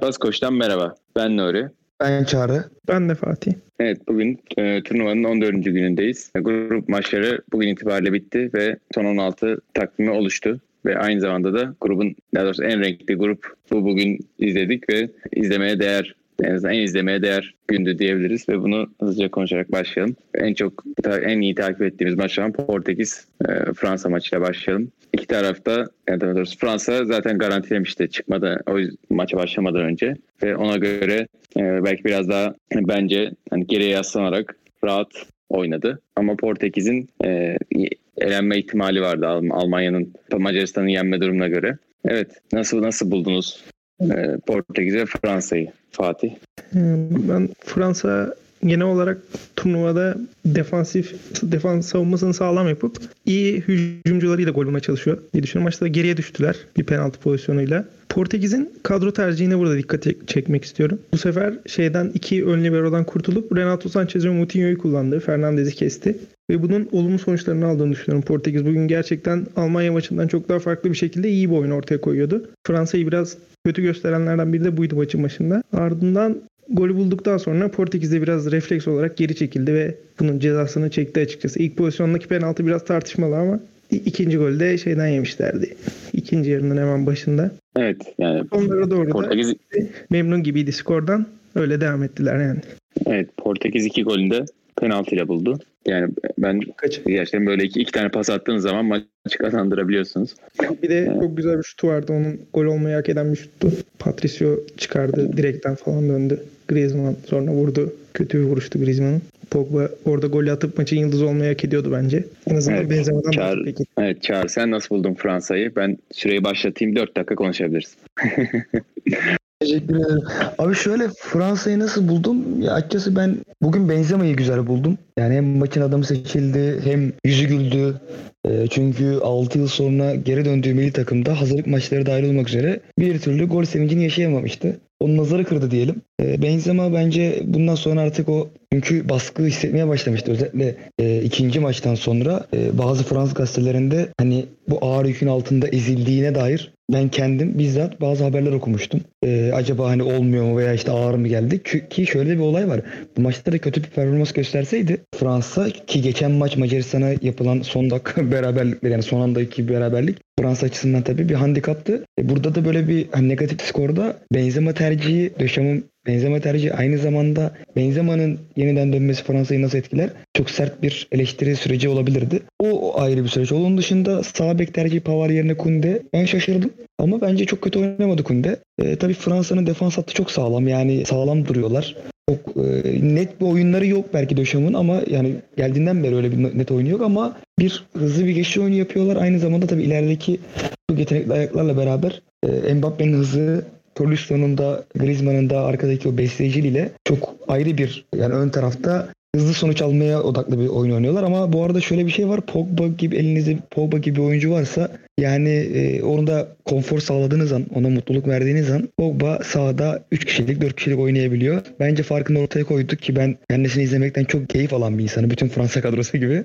Çarpaz Koç'tan merhaba. Ben Nuri. Ben Çağrı. Ben de Fatih. Evet bugün e, turnuvanın 14. günündeyiz. Grup maçları bugün itibariyle bitti ve son 16 takvimi oluştu. Ve aynı zamanda da grubun daha doğrusu en renkli grup bu bugün izledik ve izlemeye değer en azından en izlemeye değer gündü diyebiliriz ve bunu hızlıca konuşarak başlayalım. En çok en iyi takip ettiğimiz maç olan Portekiz e, Fransa maçıyla başlayalım. İki tarafta yani doğrusu Fransa zaten garantilemişti çıkmadı o maça başlamadan önce ve ona göre e, belki biraz daha bence hani geriye yaslanarak rahat oynadı. Ama Portekiz'in e, elenme ihtimali vardı Almanya'nın Macaristan'ı yenme durumuna göre. Evet nasıl nasıl buldunuz Portekiz ve Fransa'yı Fatih? Ben Fransa genel olarak turnuvada defansif defans savunmasını sağlam yapıp iyi hücumcularıyla gol bulmaya çalışıyor diye düşünüyorum. Maçta geriye düştüler bir penaltı pozisyonuyla. Portekiz'in kadro tercihine burada dikkat çekmek istiyorum. Bu sefer şeyden iki ön libero'dan kurtulup Renato Sanchez ve Moutinho'yu kullandı. Fernandez'i kesti. Ve bunun olumlu sonuçlarını aldığını düşünüyorum. Portekiz bugün gerçekten Almanya maçından çok daha farklı bir şekilde iyi bir oyun ortaya koyuyordu. Fransa'yı biraz kötü gösterenlerden biri de buydu maçın başında. Ardından golü bulduktan sonra Portekiz'de biraz refleks olarak geri çekildi ve bunun cezasını çekti açıkçası. İlk pozisyondaki penaltı biraz tartışmalı ama ikinci golde şeyden yemişlerdi. İkinci yarının hemen başında. Evet yani onlara doğru Portekiz... da memnun gibiydi skordan. Öyle devam ettiler yani. Evet Portekiz iki golünde penaltıyla buldu. Yani ben Kaç? gerçekten böyle iki, iki tane pas attığınız zaman maçı kazandırabiliyorsunuz. Bir de yani. çok güzel bir şutu vardı. Onun gol olmayı hak eden bir şuttu. Patricio çıkardı. Direkten falan döndü. Griezmann sonra vurdu. Kötü bir vuruştu Griezmann'ın. Pogba orada golü atıp maçın yıldızı olmayı hak ediyordu bence. En azından evet, Benzema'dan Çağrı, peki. Evet Çağrı sen nasıl buldun Fransa'yı? Ben süreyi başlatayım 4 dakika konuşabiliriz. Teşekkür ederim. Abi şöyle Fransa'yı nasıl buldum? Ya açıkçası ben bugün Benzema'yı güzel buldum. Yani hem maçın adamı seçildi hem yüzü güldü. E, çünkü 6 yıl sonra geri döndüğü milli takımda hazırlık maçları dahil olmak üzere bir türlü gol sevincini yaşayamamıştı. Onun nazarı kırdı diyelim. E, Benzema bence bundan sonra artık o çünkü baskı hissetmeye başlamıştı. Özellikle e, ikinci maçtan sonra e, bazı Fransız gazetelerinde hani bu ağır yükün altında ezildiğine dair ben kendim bizzat bazı haberler okumuştum. Ee, acaba hani olmuyor mu veya işte ağır mı geldi? Ki şöyle bir olay var. Bu maçta da kötü bir performans gösterseydi Fransa ki geçen maç Macaristan'a yapılan son dakika beraberlikleri yani son andaki beraberlik Fransa açısından tabii bir handikaptı. E burada da böyle bir hani negatif skorda Benzema tercihi, Döşam'ın Benzema tercihi aynı zamanda Benzema'nın yeniden dönmesi Fransa'yı nasıl etkiler? Çok sert bir eleştiri süreci olabilirdi. O, ayrı bir süreç. Onun dışında sağ bek tercihi Pavar yerine Kunde. Ben şaşırdım. Ama bence çok kötü oynamadı Kunde. E, tabii Fransa'nın defans hattı çok sağlam. Yani sağlam duruyorlar. Çok e, net bir oyunları yok belki Döşam'ın ama yani geldiğinden beri öyle bir net oyunu yok ama bir hızlı bir geçiş oyunu yapıyorlar. Aynı zamanda tabii ilerideki bu yetenekli ayaklarla beraber e, Mbappe'nin hızı Tolisto'nun da Griezmann'ın da arkadaki o besleyiciliğiyle çok ayrı bir yani ön tarafta hızlı sonuç almaya odaklı bir oyun oynuyorlar ama bu arada şöyle bir şey var. Pogba gibi elinizde Pogba gibi oyuncu varsa yani e, onu da konfor sağladığınız an, ona mutluluk verdiğiniz an Pogba sahada 3 kişilik, 4 kişilik oynayabiliyor. Bence farkını ortaya koyduk ki ben kendisini izlemekten çok keyif alan bir insanım. Bütün Fransa kadrosu gibi.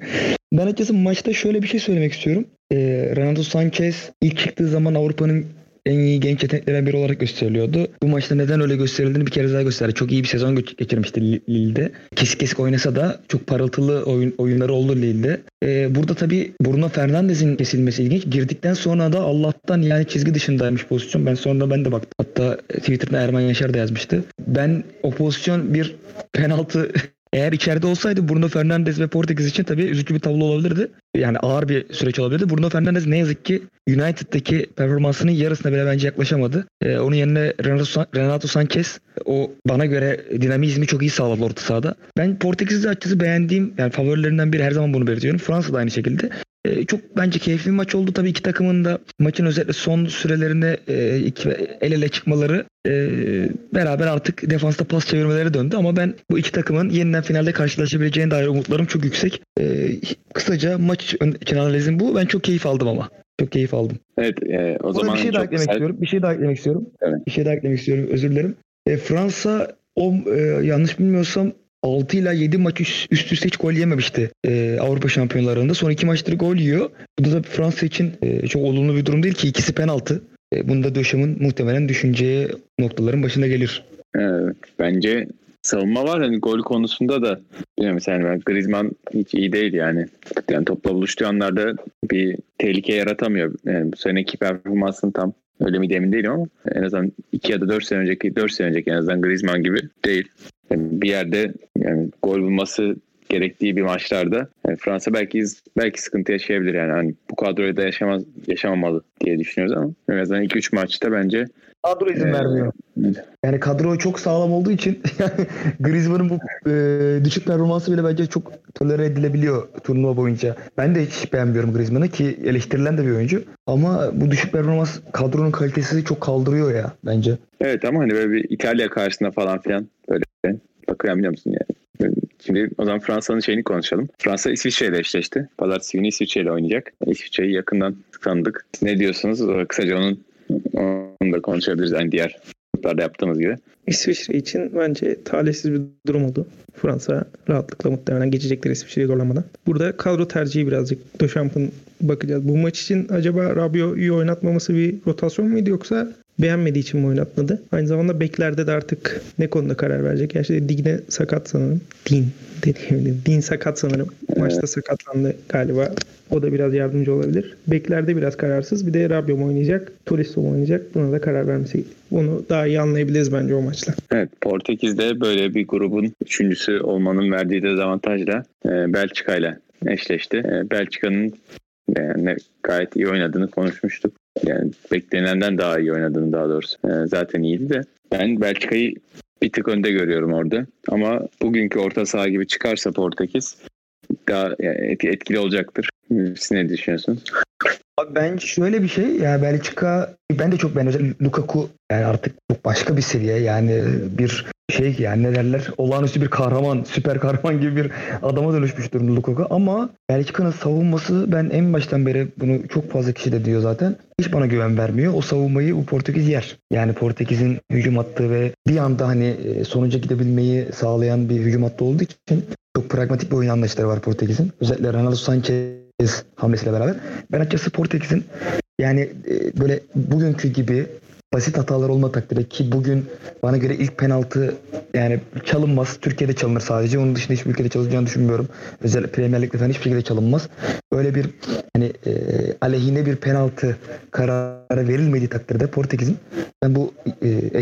Ben açıkçası maçta şöyle bir şey söylemek istiyorum. E, Renato Sanchez ilk çıktığı zaman Avrupa'nın en iyi genç yeteneklerden biri olarak gösteriliyordu. Bu maçta neden öyle gösterildiğini bir kere daha gösterdi. Çok iyi bir sezon geçirmişti Lille'de. Kesik kesik oynasa da çok parıltılı oyun, oyunları oldu Lille'de. Ee, burada tabii Bruno Fernandes'in kesilmesi ilginç. Girdikten sonra da Allah'tan yani çizgi dışındaymış pozisyon. Ben sonra ben de baktım. Hatta Twitter'da Erman Yaşar da yazmıştı. Ben o pozisyon bir penaltı eğer içeride olsaydı Bruno Fernandes ve Portekiz için tabii üzücü bir tablo olabilirdi. Yani ağır bir süreç olabilirdi. Bruno Fernandes ne yazık ki United'daki performansının yarısına bile bence yaklaşamadı. Ee, onun yerine Renato, Renato Sanchez o bana göre dinamizmi çok iyi sağladı orta sahada. Ben Portekiz'de açıkçası beğendiğim yani favorilerinden biri her zaman bunu belirtiyorum. Fransa da aynı şekilde. Ee, çok bence keyifli bir maç oldu. Tabii iki takımın da maçın özellikle son sürelerinde e, iki, el ele çıkmaları e, beraber artık defansta pas çevirmeleri döndü. Ama ben bu iki takımın yeniden finalde karşılaşabileceğine dair umutlarım çok yüksek. E, kısaca maç için analizim bu. Ben çok keyif aldım ama. Çok keyif aldım. Evet e, o zaman bir şey daha eklemek güzel. istiyorum. Bir şey daha eklemek istiyorum. Evet. Bir şey daha eklemek istiyorum. Özür dilerim. E, Fransa o e, yanlış bilmiyorsam 6 ile 7 maç üst, üst üste hiç gol yememişti e, Avrupa şampiyonlarında. Son iki maçtır gol yiyor. Bu da Fransa için e, çok olumlu bir durum değil ki ikisi penaltı. E, bunda Döşem'in muhtemelen düşünceye noktaların başında gelir. Evet, bence savunma var. Hani gol konusunda da bilmiyorum mesela ben Griezmann hiç iyi değil yani. Yani topla buluştuğu anlarda bir tehlike yaratamıyor. Yani bu seneki performansın tam öyle mi emin değilim ama en azından 2 ya da 4 sene önceki 4 sene önceki en azından Griezmann gibi değil. Bir yerde yani gol bulması gerektiği bir maçlarda yani Fransa belki belki sıkıntı yaşayabilir yani. Hani bu kadroyu da yaşamaz yaşamamalı diye düşünüyoruz ama en azından 2-3 maçta bence kadro izin ee, vermiyor. Yani kadro çok sağlam olduğu için Griezmann'ın bu e, düşük performansı bile bence çok tolere edilebiliyor turnuva boyunca. Ben de hiç beğenmiyorum Griezmann'ı ki eleştirilen de bir oyuncu. Ama bu düşük performans kadronun kalitesi çok kaldırıyor ya bence. Evet ama hani böyle bir İtalya karşısında falan filan böyle bakıyorum biliyor musun yani. Şimdi o zaman Fransa'nın şeyini konuşalım. Fransa İsviçre ile eşleşti. Pazartesi günü İsviçre ile oynayacak. İsviçre'yi yakından tanıdık. Ne diyorsunuz? Kısaca onun onu da konuşabiliriz. Yani diğer gruplarda yaptığımız gibi. İsviçre için bence talihsiz bir durum oldu. Fransa rahatlıkla muhtemelen geçecekler İsviçre'yi zorlamadan. Burada kadro tercihi birazcık Döşamp'ın bakacağız. Bu maç için acaba Rabiot'u oynatmaması bir rotasyon muydu yoksa beğenmediği için mi oynatmadı? Aynı zamanda beklerde de artık ne konuda karar verecek? Gerçi Digne sakat sanırım. Din dediğim Din sakat sanırım. Maçta sakatlandı galiba. O da biraz yardımcı olabilir. Beklerde biraz kararsız. Bir de Rabio mu oynayacak? Tolisso oynayacak? Buna da karar vermesi. Onu daha iyi anlayabiliriz bence o maçla. Evet Portekiz'de böyle bir grubun üçüncüsü olmanın verdiği dezavantajla e, Belçika ile eşleşti. E, Belçika'nın yani gayet iyi oynadığını konuşmuştuk. Yani beklenenden daha iyi oynadığını daha doğrusu. E, zaten iyiydi de. Ben Belçika'yı bir tık önde görüyorum orada. Ama bugünkü orta saha gibi çıkarsa Portekiz daha etkili olacaktır. Siz ne düşünüyorsunuz? Abi bence şöyle bir şey ya Belçika ben de çok beğendim. Lukaku yani artık çok başka bir seviye yani bir şey yani ne derler olağanüstü bir kahraman süper kahraman gibi bir adama dönüşmüş durumda Lukaku ama Belçika'nın savunması ben en baştan beri bunu çok fazla kişi de diyor zaten hiç bana güven vermiyor. O savunmayı bu Portekiz yer. Yani Portekiz'in hücum attığı ve bir anda hani e, sonuca gidebilmeyi sağlayan bir hücum hattı olduğu için çok pragmatik bir oyun anlayışları var Portekiz'in. Özellikle Ronaldo Sanchez hamlesiyle beraber. Ben açıkçası Portekiz'in yani e, böyle bugünkü gibi basit hatalar olma takdirde ki bugün bana göre ilk penaltı yani çalınmaz. Türkiye'de çalınır sadece. Onun dışında hiçbir ülkede çalınacağını düşünmüyorum. Özellikle Premier Lig'de falan hiçbir şekilde çalınmaz. Böyle bir hani e, aleyhine bir penaltı kararı verilmediği takdirde Portekiz'in ben bu e,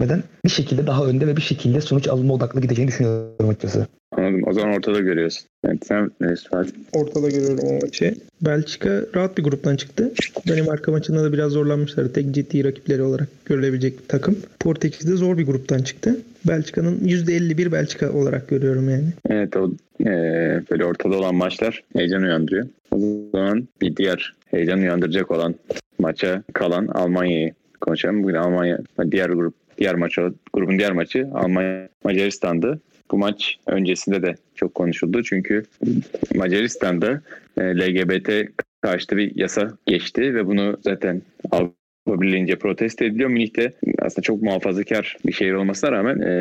eşleşmeden bir şekilde daha önde ve bir şekilde sonuç alınma odaklı gideceğini düşünüyorum açıkçası. Anladım. O zaman ortada görüyorsun. Evet, sen Fatih. Ortada görüyorum o maçı. Belçika rahat bir gruptan çıktı. Danimarka maçında da biraz zorlanmışlar. Tek ciddi rakipleri olarak görülebilecek bir takım. Portekiz de zor bir gruptan çıktı. Belçika'nın %51 Belçika olarak görüyorum yani. Evet o e, böyle ortada olan maçlar heyecan uyandırıyor. O zaman bir diğer heyecan uyandıracak olan maça kalan Almanya'yı konuşalım. Bugün Almanya diğer grup diğer maçı grubun diğer maçı Almanya Macaristan'dı. Bu maç öncesinde de çok konuşuldu. Çünkü Macaristan'da e, LGBT karşıtı bir yasa geçti ve bunu zaten Avrupa Birliği'nce protesto ediliyor. Münih'te aslında çok muhafazakar bir şehir olmasına rağmen e,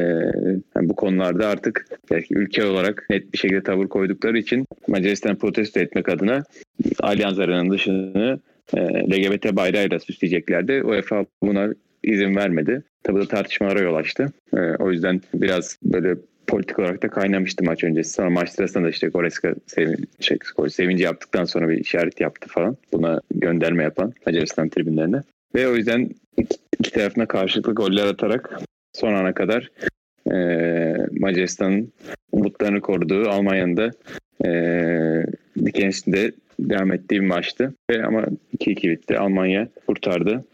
yani bu konularda artık ülke olarak net bir şekilde tavır koydukları için Macaristan'ı protesto etmek adına Allianz Arena'nın dışını e, LGBT bayrağıyla süsleyeceklerdi. UEFA buna izin vermedi. Tabii da tartışmalara yol açtı. E, o yüzden biraz böyle politik olarak da kaynamıştı maç öncesi. Sonra maç sırasında da işte Goreska sevin, şey, sevinci yaptıktan sonra bir işaret yaptı falan. Buna gönderme yapan Macaristan tribünlerine. Ve o yüzden iki, iki tarafına karşılıklı goller atarak son ana kadar e, Macaristan'ın umutlarını koruduğu Almanya'nın da e, dikençinde devam ettiği bir maçtı. Ve ama 2-2 bitti. Almanya kurtardı.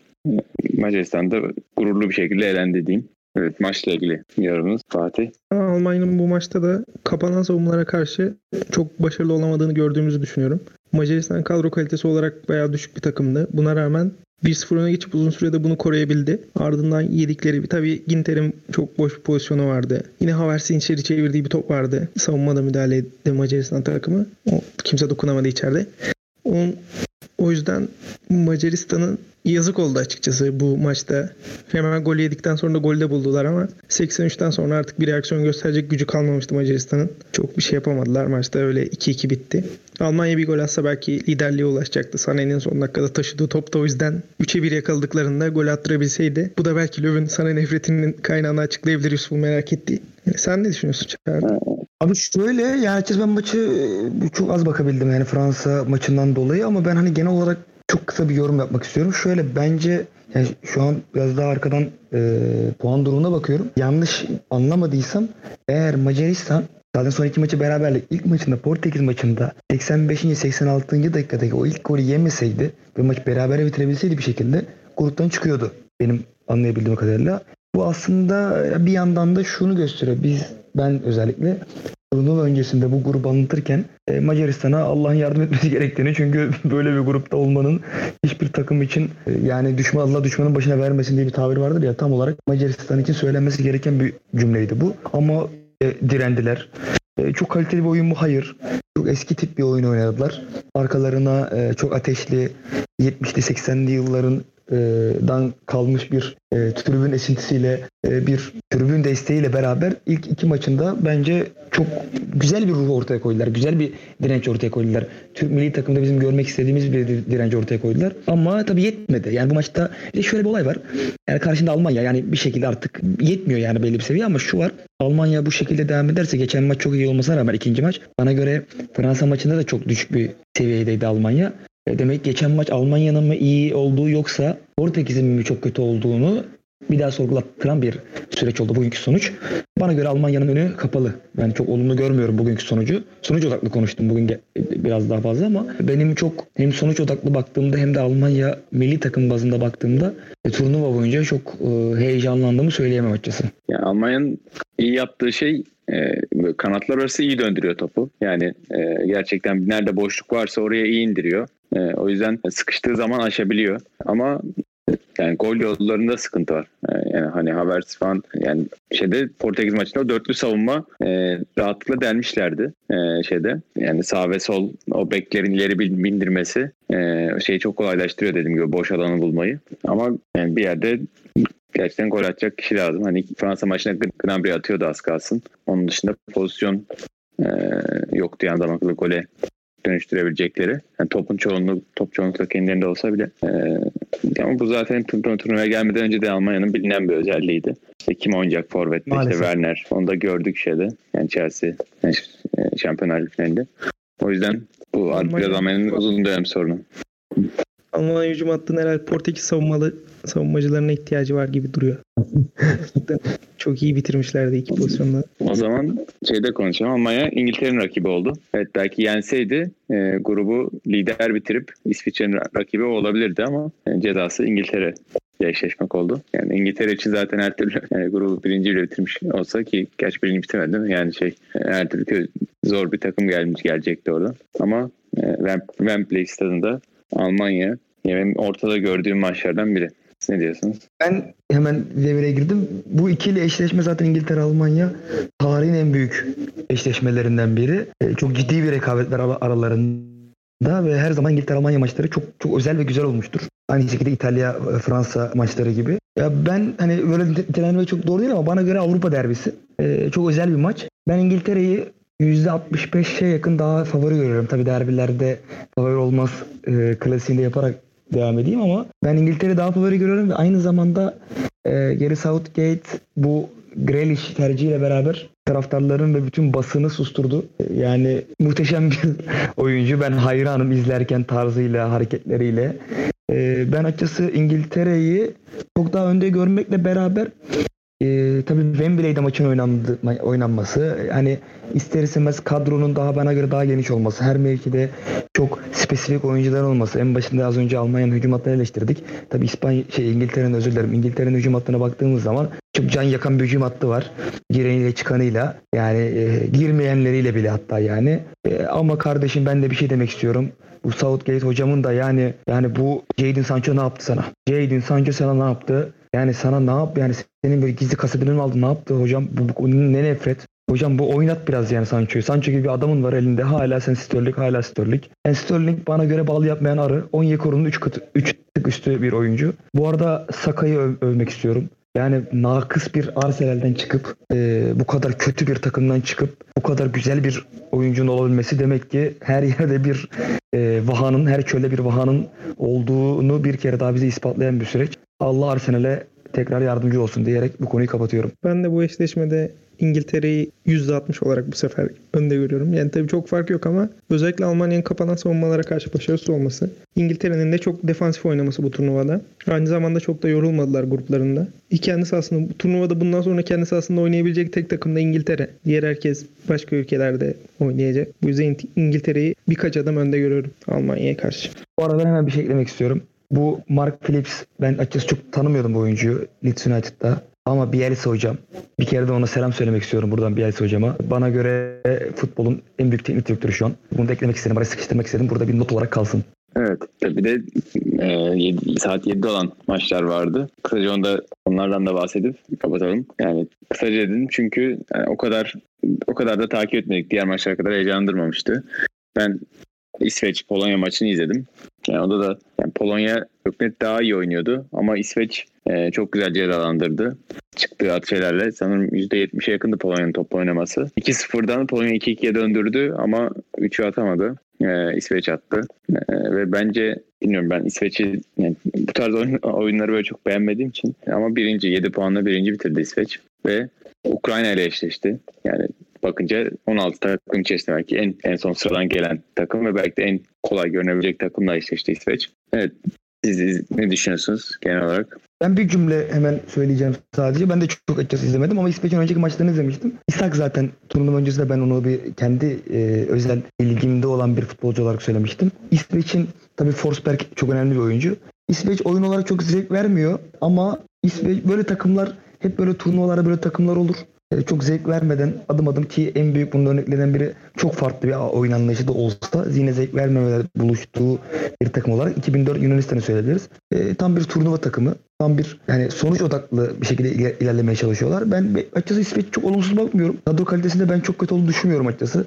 Macaristan'da gururlu bir şekilde elendi diyeyim. Evet maçla ilgili yorumunuz Fatih. Almanya'nın bu maçta da kapanan savunmalara karşı çok başarılı olamadığını gördüğümüzü düşünüyorum. Macaristan kadro kalitesi olarak bayağı düşük bir takımdı. Buna rağmen 1-0 öne geçip uzun sürede bunu koruyabildi. Ardından yedikleri bir tabii Ginter'in çok boş bir pozisyonu vardı. Yine Havertz'in içeri çevirdiği bir top vardı. Savunmada müdahale etti Macaristan takımı. O, kimse dokunamadı içeride. Onun O yüzden Macaristan'ın yazık oldu açıkçası bu maçta. Hemen gol yedikten sonra da golde buldular ama 83'ten sonra artık bir reaksiyon gösterecek gücü kalmamıştı Macaristan'ın. Çok bir şey yapamadılar. Maçta öyle 2-2 bitti. Almanya bir gol atsa belki liderliğe ulaşacaktı. Sané'nin son dakikada taşıdığı top da o yüzden 3'e 1 yakaladıklarında gol attırabilseydi. Bu da belki Löw'ün Sané nefretinin kaynağını açıklayabilir Yusuf'un merak ettiği. Yani sen ne düşünüyorsun Çağrı? Abi şöyle yani açıkçası ben maçı e, çok az bakabildim yani Fransa maçından dolayı ama ben hani genel olarak çok kısa bir yorum yapmak istiyorum. Şöyle bence yani şu an biraz daha arkadan e, puan durumuna bakıyorum. Yanlış anlamadıysam eğer Macaristan zaten son iki maçı beraberlik ilk maçında Portekiz maçında 85. 86. dakikadaki o ilk golü yemeseydi ve maç berabere bitirebilseydi bir şekilde gruptan çıkıyordu benim anlayabildiğim kadarıyla. Bu aslında bir yandan da şunu gösteriyor. Biz ben özellikle turnuva öncesinde bu grubu anlatırken e, Macaristan'a Allah'ın yardım etmesi gerektiğini çünkü böyle bir grupta olmanın hiçbir takım için e, yani düşman Allah düşmanın başına vermesin diye bir tabir vardır ya tam olarak Macaristan için söylenmesi gereken bir cümleydi bu. Ama e, direndiler. E, çok kaliteli bir oyun mu? Hayır. Çok eski tip bir oyun oynadılar. Arkalarına e, çok ateşli 70'li 80'li yılların dan kalmış bir e, tribün esintisiyle e, bir tribün desteğiyle beraber ilk iki maçında bence çok güzel bir ruh ortaya koydular. Güzel bir direnç ortaya koydular. Türk milli takımda bizim görmek istediğimiz bir direnç ortaya koydular. Ama tabii yetmedi. Yani bu maçta bir de şöyle bir olay var. Yani karşında Almanya yani bir şekilde artık yetmiyor yani belli bir seviye ama şu var. Almanya bu şekilde devam ederse geçen maç çok iyi olmasına rağmen ikinci maç bana göre Fransa maçında da çok düşük bir seviyedeydi Almanya. E, demek geçen maç Almanya'nın mı iyi olduğu yoksa Portekiz'in mi çok kötü olduğunu bir daha sorgulattıran bir süreç oldu bugünkü sonuç. Bana göre Almanya'nın önü kapalı. Ben çok olumlu görmüyorum bugünkü sonucu. Sonuç odaklı konuştum bugün biraz daha fazla ama benim çok hem sonuç odaklı baktığımda hem de Almanya milli takım bazında baktığımda e, turnuva boyunca çok e, heyecanlandığımı söyleyemem açıkçası. Yani Almanya'nın iyi yaptığı şey e, kanatlar arası iyi döndürüyor topu. Yani e, gerçekten nerede boşluk varsa oraya iyi indiriyor. E, o yüzden sıkıştığı zaman aşabiliyor. Ama yani gol yollarında sıkıntı var. E, yani hani Havertz falan yani şeyde Portekiz maçında dörtlü savunma e, rahatlıkla delmişlerdi e, şeyde. Yani sağ ve sol o beklerin ileri bindirmesi e, şeyi çok kolaylaştırıyor dediğim gibi boş alanı bulmayı. Ama yani bir yerde gerçekten gol atacak kişi lazım. Hani Fransa maçına Gnabry atıyordu az kalsın. Onun dışında pozisyon e, yoktu yani adam gole dönüştürebilecekleri. Yani topun çoğunluğu, top çoğunlukla kendilerinde olsa bile. Ee, ama bu zaten turnuvaya gelmeden önce de Almanya'nın bilinen bir özelliğiydi. İşte kim oynayacak forvette? İşte Werner. Onu da gördük şeyde. Yani Chelsea yani e, Şampiyonlar Ligi'nde. O yüzden bu Almanya, biraz Almanya'nın uzun dönem sorunu. Almanya hücum hattının herhalde Portekiz savunmalı savunmacılarına ihtiyacı var gibi duruyor. Çok iyi bitirmişlerdi iki pozisyonda. O zaman şeyde konuşalım. Almanya İngiltere'nin rakibi oldu. Evet belki yenseydi e, grubu lider bitirip İsviçre'nin rakibi olabilirdi ama e, cezası İngiltere eşleşmek oldu. Yani İngiltere için zaten her türlü yani grubu birinciyle bitirmiş olsa ki gerçi birinci bitirmedi mi? Yani şey her türlü zor bir takım gelmiş gelecekti orada. Ama e, Wembley stadında Almanya yani ortada gördüğüm maçlardan biri. Ne diyorsunuz? Ben hemen devreye girdim. Bu ikili eşleşme zaten İngiltere-Almanya tarihin en büyük eşleşmelerinden biri. E, çok ciddi bir rekabet var aralarında ve her zaman İngiltere-Almanya maçları çok çok özel ve güzel olmuştur. Aynı şekilde İtalya-Fransa maçları gibi. Ya ben hani böyle nitelendirmek çok doğru değil ama bana göre Avrupa derbisi. Ee, çok özel bir maç. Ben İngiltere'yi %65'e yakın daha favori görüyorum. Tabii derbilerde favori olmaz e, klasiğinde yaparak devam edeyim ama ben İngiltere daha favori görüyorum ve aynı zamanda e, Gary Southgate bu Grealish tercihiyle beraber taraftarların ve bütün basını susturdu. E, yani muhteşem bir oyuncu. Ben hayranım izlerken tarzıyla, hareketleriyle. E, ben açıkçası İngiltere'yi çok daha önde görmekle beraber e, tabii Wembley'de maçın oynandı, oynanması hani ister istemez kadronun daha bana göre daha geniş olması her mevkide çok spesifik oyuncular olması en başında az önce Almanya'nın hücum hattını eleştirdik tabii İspanya şey İngiltere'nin özür dilerim İngiltere'nin hücum hattına baktığımız zaman çok can yakan bir hücum hattı var gireniyle çıkanıyla yani e, girmeyenleriyle bile hatta yani e, ama kardeşim ben de bir şey demek istiyorum bu Southgate hocamın da yani yani bu Jadon Sancho ne yaptı sana? Jadon Sancho sana ne yaptı? Yani sana ne yap yani senin böyle gizli kasabını aldı ne yaptı hocam? Bu, bu ne nefret. Hocam bu oynat biraz yani Sancho'yu. Sancho gibi bir adamın var elinde. Hala sen Sterling, hala Sterling. Yani Sterling bana göre bal yapmayan arı. Onyekuru'nun 3 3 tık üstü bir oyuncu. Bu arada Saka'yı öv- övmek istiyorum. Yani nakıs bir Arsenal'den çıkıp e, bu kadar kötü bir takımdan çıkıp bu kadar güzel bir oyuncunun olabilmesi demek ki her yerde bir e, vahanın, her çölde bir vahanın olduğunu bir kere daha bize ispatlayan bir süreç. Allah Arsenal'e tekrar yardımcı olsun diyerek bu konuyu kapatıyorum. Ben de bu eşleşmede İngiltere'yi %60 olarak bu sefer önde görüyorum. Yani tabii çok fark yok ama özellikle Almanya'nın kapanan savunmalara karşı başarısız olması. İngiltere'nin de çok defansif oynaması bu turnuvada. Aynı zamanda çok da yorulmadılar gruplarında. E kendisi aslında bu turnuvada bundan sonra kendisi aslında oynayabilecek tek takım da İngiltere. Diğer herkes başka ülkelerde oynayacak. Bu yüzden İngiltere'yi birkaç adım önde görüyorum Almanya'ya karşı. Bu arada hemen bir şey eklemek istiyorum. Bu Mark Phillips ben açıkçası çok tanımıyordum bu oyuncuyu Leeds United'da. Ama Bielsa hocam. Bir kere de ona selam söylemek istiyorum buradan Bielsa hocama. Bana göre futbolun en büyük teknik direktörü şu an. Bunu da eklemek istedim. Araya sıkıştırmak istedim. Burada bir not olarak kalsın. Evet. Bir de e, yedi- saat 7'de olan maçlar vardı. Kısaca onda onlardan da bahsedip kapatalım. Yani kısaca dedim çünkü yani o kadar o kadar da takip etmedik. Diğer maçlar kadar heyecanlandırmamıştı. Ben İsveç Polonya maçını izledim. Yani onda da yani Polonya çok net daha iyi oynuyordu ama İsveç e, çok güzel cezalandırdı. Çıktığı at şeylerle sanırım %70'e yakındı Polonya'nın topla oynaması. 2-0'dan Polonya 2-2'ye döndürdü ama 3'ü atamadı. E, İsveç attı. E, ve bence bilmiyorum ben İsveç'i yani bu tarz oyun- oyunları böyle çok beğenmediğim için ama birinci 7 puanla birinci bitirdi İsveç ve Ukrayna ile eşleşti. Yani bakınca 16 takım içerisinde belki en, en son sıradan gelen takım ve belki de en kolay görünebilecek takımla eşleşti İsveç. Evet. Siz ne düşünüyorsunuz genel olarak? Ben bir cümle hemen söyleyeceğim sadece. Ben de çok, çok açıkçası izlemedim ama İsveç'in önceki maçlarını izlemiştim. İshak zaten turnuva öncesinde ben onu bir kendi e, özel ilgimde olan bir futbolcu olarak söylemiştim. İsveç'in tabii Forsberg çok önemli bir oyuncu. İsveç oyun olarak çok zevk vermiyor ama İsveç böyle takımlar hep böyle turnuvalara böyle takımlar olur. E, çok zevk vermeden adım adım ki en büyük bunun örneklerinden biri çok farklı bir oyun anlayışı da olsa yine zevk vermemeler buluştuğu bir takım olarak 2004 Yunanistan'ı söyleyebiliriz. E, tam bir turnuva takımı. Tam bir yani sonuç odaklı bir şekilde iler- ilerlemeye çalışıyorlar. Ben be- açıkçası İsveç çok olumsuz bakmıyorum. Kadro kalitesinde ben çok kötü olduğunu düşünmüyorum açıkçası.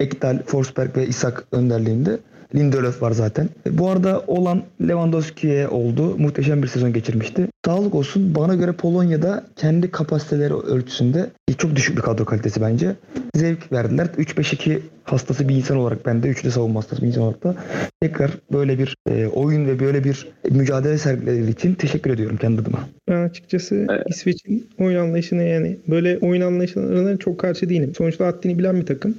Ekdal, Forsberg ve Isak önderliğinde. Lindelöf var zaten. E, Bu arada olan Lewandowski'ye oldu. Muhteşem bir sezon geçirmişti. Sağlık olsun. Bana göre Polonya'da kendi kapasiteleri ölçüsünde çok düşük bir kadro kalitesi bence. Zevk verdiler. 3-5-2 hastası bir insan olarak ben de 3'lü savunma hastası bir insan olarak da tekrar böyle bir e, oyun ve böyle bir mücadele sergileri için teşekkür ediyorum kendi adıma. Ben açıkçası Evet. İsveç'in oyun anlayışına yani böyle oyun anlayışlarına çok karşı değilim. Sonuçta haddini bilen bir takım.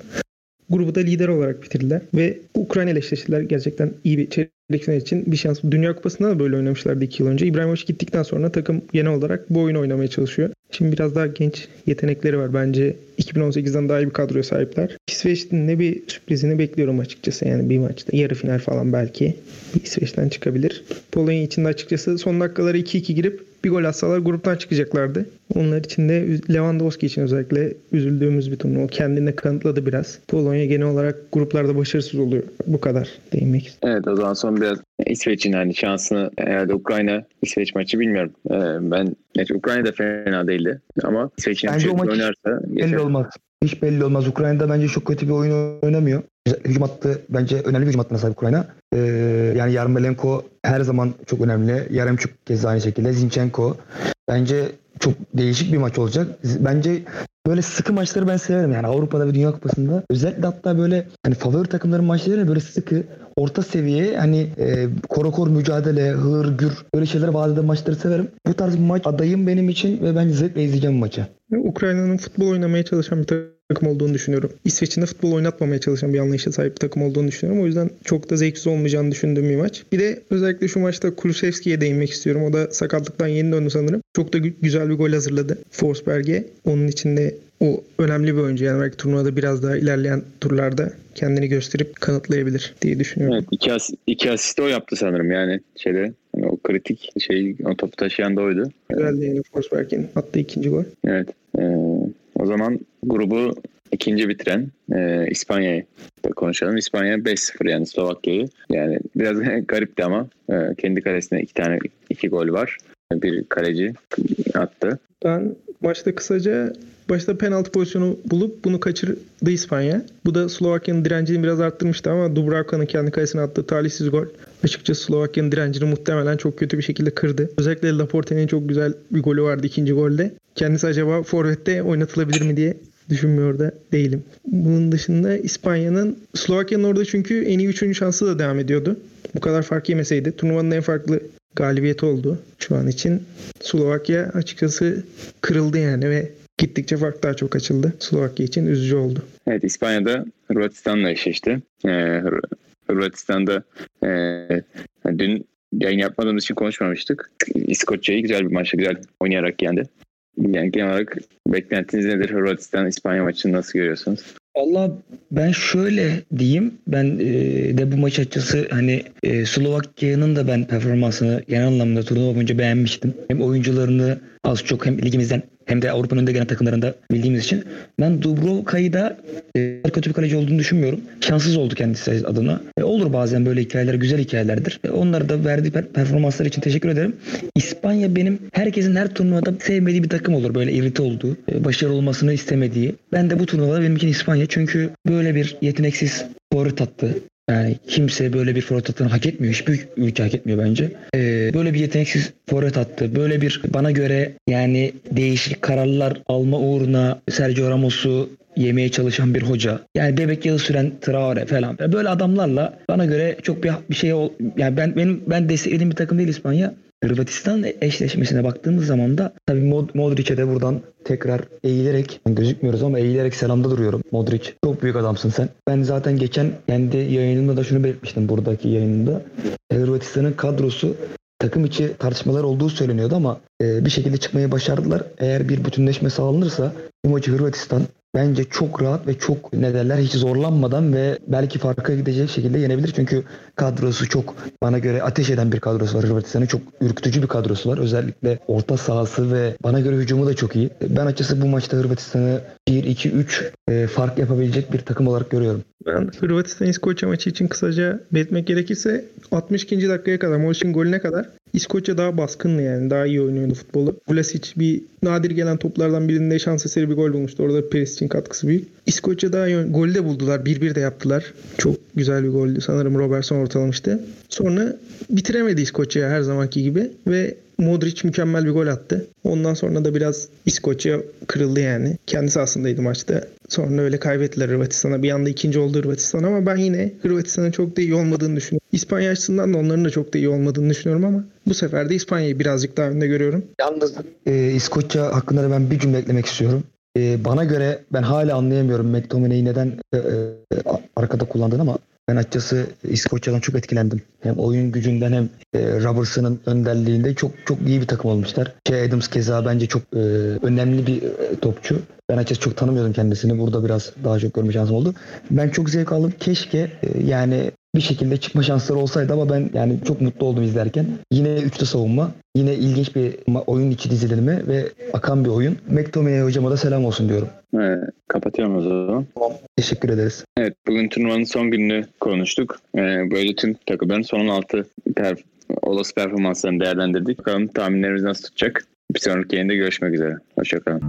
Grubu da lider olarak bitirdiler ve Ukrayna ile eşleştiler. Gerçekten iyi bir çeyrek final için bir şans. Dünya Kupası'nda da böyle oynamışlardı 2 yıl önce. İbrahimovic gittikten sonra takım genel olarak bu oyunu oynamaya çalışıyor. Şimdi biraz daha genç yetenekleri var. Bence 2018'den daha iyi bir kadroya sahipler. İsveç'in ne bir sürprizini bekliyorum açıkçası. Yani bir maçta yarı final falan belki İsveç'ten çıkabilir. Polonya için de açıkçası son dakikaları 2-2 girip bir gol atsalar gruptan çıkacaklardı. Onlar için de Lewandowski için özellikle üzüldüğümüz bir turnuva. O kendini kanıtladı biraz. Polonya genel olarak gruplarda başarısız oluyor. Bu kadar değinmek istiyorum. Evet o zaman son biraz İsveç'in hani şansını herhalde Ukrayna İsveç maçı bilmiyorum. Ee, ben evet, Ukrayna da fena değildi ama İsveç'in Bence o maç oynarsa Belli olmaz. Hiç belli olmaz. Ukrayna'da bence çok kötü bir oyun oynamıyor. Hücum hattı bence önemli bir hücum hattına sahip Ukrayna. Ee, yani Yarmolenko her zaman çok önemli. Yaremçuk keza aynı şekilde. Zinchenko. Bence çok değişik bir maç olacak. Bence böyle sıkı maçları ben severim. Yani Avrupa'da ve Dünya Kupası'nda. Özellikle hatta böyle hani favori takımların maçları böyle sıkı, orta seviye hani e, korokor mücadele, hır, gür böyle şeyler vaat eden maçları severim. Bu tarz bir maç adayım benim için ve bence zevkle izleyeceğim maçı. Ukrayna'nın futbol oynamaya çalışan bir takım olduğunu düşünüyorum. İsveç'in de futbol oynatmamaya çalışan bir anlayışa sahip bir takım olduğunu düşünüyorum. O yüzden çok da zevksiz olmayacağını düşündüğüm bir maç. Bir de özellikle şu maçta Kulusevski'ye değinmek istiyorum. O da sakatlıktan yeni döndü sanırım. Çok da gü- güzel bir gol hazırladı Forsberg'e. Onun içinde o önemli bir oyuncu. Yani belki turnuvada biraz daha ilerleyen turlarda kendini gösterip kanıtlayabilir diye düşünüyorum. Evet iki, as iki asist o yaptı sanırım yani şeyde hani o kritik şey o topu taşıyan da oydu. Güzel yani Forsberg'in attığı ikinci gol. Evet. Ee, o zaman grubu ikinci bitiren e, İspanya'yı konuşalım. İspanya 5-0 yani Slovakya'yı. Yani biraz garipti ama e, kendi kalesine iki tane iki gol var. Bir kaleci attı. Ben Maçta kısaca başta penaltı pozisyonu bulup bunu kaçırdı İspanya. Bu da Slovakya'nın direncini biraz arttırmıştı ama Dubravka'nın kendi kalesine attığı talihsiz gol açıkçası Slovakya'nın direncini muhtemelen çok kötü bir şekilde kırdı. Özellikle Laporte'nin çok güzel bir golü vardı ikinci golde. Kendisi acaba forvette oynatılabilir mi diye düşünmüyor da değilim. Bunun dışında İspanya'nın Slovakya'nın orada çünkü en iyi üçüncü şansı da devam ediyordu. Bu kadar fark yemeseydi turnuvanın en farklı galibiyeti oldu şu an için. Slovakya açıkçası kırıldı yani ve gittikçe fark daha çok açıldı. Slovakya için üzücü oldu. Evet İspanya'da Hırvatistan'la eşleşti. Ee, Hırvatistan'da e, dün yayın yapmadığımız için konuşmamıştık. İskoçya'yı güzel bir maçla güzel oynayarak yendi. Yani genel olarak beklentiniz nedir? Hırvatistan İspanya maçını nasıl görüyorsunuz? Allah ben şöyle diyeyim. Ben e, de bu maç açısı hani e, Slovakya'nın da ben performansını genel anlamda turnuva boyunca beğenmiştim. Hem oyuncularını az çok hem ligimizden hem de Avrupa'nın önde gelen takımlarında bildiğimiz için ben Dubrovka'yı da e, kötü bir kaleci olduğunu düşünmüyorum. Şanssız oldu kendisi adına. E, olur bazen böyle hikayeler güzel hikayelerdir. E, onları da verdiği per- performanslar için teşekkür ederim. İspanya benim herkesin her turnuvada sevmediği bir takım olur. Böyle irite olduğu, e, başarılı olmasını istemediği. Ben de bu turnuvada benim için İspanya çünkü böyle bir yeteneksiz forvet attı. Yani kimse böyle bir forvet attığını hak etmiyor. Hiçbir ülke hak etmiyor bence. Ee, böyle bir yeteneksiz forvet attı. Böyle bir bana göre yani değişik kararlar alma uğruna Sergio Ramos'u yemeye çalışan bir hoca. Yani bebek yağı süren Traore falan. Böyle adamlarla bana göre çok bir, bir şey ol, yani ben benim ben desteklediğim bir takım değil İspanya. Hırvatistan eşleşmesine baktığımız zaman da tabii Mod Modric'e de buradan tekrar eğilerek gözükmüyoruz ama eğilerek selamda duruyorum. Modric çok büyük adamsın sen. Ben zaten geçen kendi yayınımda da şunu belirtmiştim buradaki yayınımda. Hırvatistan'ın kadrosu takım içi tartışmalar olduğu söyleniyordu ama e, bir şekilde çıkmayı başardılar. Eğer bir bütünleşme sağlanırsa bu maçı Hırvatistan bence çok rahat ve çok ne derler hiç zorlanmadan ve belki farka gidecek şekilde yenebilir. Çünkü kadrosu çok bana göre ateş eden bir kadrosu var Hırvatistan'ın. Çok ürkütücü bir kadrosu var. Özellikle orta sahası ve bana göre hücumu da çok iyi. Ben açıkçası bu maçta Hırvatistan'ı 1-2-3 fark yapabilecek bir takım olarak görüyorum. Ben Hırvatistan İskoçya maçı için kısaca belirtmek gerekirse 62. dakikaya kadar Modric'in golüne kadar İskoçya daha baskınlı yani daha iyi oynuyordu futbolu. Vlasic bir nadir gelen toplardan birinde şans eseri bir gol bulmuştu. Orada Perisic'in katkısı büyük. İskoçya daha iyi golü de buldular. 1-1 de yaptılar. Çok güzel bir goldü. Sanırım Robertson ortalamıştı. Sonra bitiremedi İskoçya her zamanki gibi ve Modric mükemmel bir gol attı. Ondan sonra da biraz İskoçya kırıldı yani. Kendisi aslındaydı maçta. Sonra öyle kaybettiler Hırvatistan'a. Bir anda ikinci oldu Hırvatistan ama ben yine Hırvatistan'ın çok da iyi olmadığını düşünüyorum. İspanya açısından da onların da çok da iyi olmadığını düşünüyorum ama bu sefer de İspanya'yı birazcık daha önde görüyorum. Yalnız e, İskoçya hakkında da ben bir cümle eklemek istiyorum. E, bana göre ben hala anlayamıyorum McTominay'i neden e, e, arkada kullandığını ama ben açıkçası İskoçya'dan çok etkilendim. Hem oyun gücünden hem e, Robertson'ın önderliğinde çok çok iyi bir takım olmuşlar. Şey Adams keza bence çok e, önemli bir e, topçu. Ben açıkçası çok tanımıyordum kendisini. Burada biraz daha çok görme şansım oldu. Ben çok zevk aldım. Keşke e, yani bir şekilde çıkma şansları olsaydı ama ben yani çok mutlu oldum izlerken. Yine üçlü savunma, yine ilginç bir oyun içi dizilimi ve akan bir oyun. McTominay hocama da selam olsun diyorum. Evet, kapatıyorum o zaman. Tamam. Teşekkür ederiz. Evet, bugün turnuvanın son gününü konuştuk. Ee, böyle tüm takımların son 16 perf olası performanslarını değerlendirdik. Bakalım tahminlerimiz nasıl tutacak. Bir sonraki yayında görüşmek üzere. Hoşçakalın.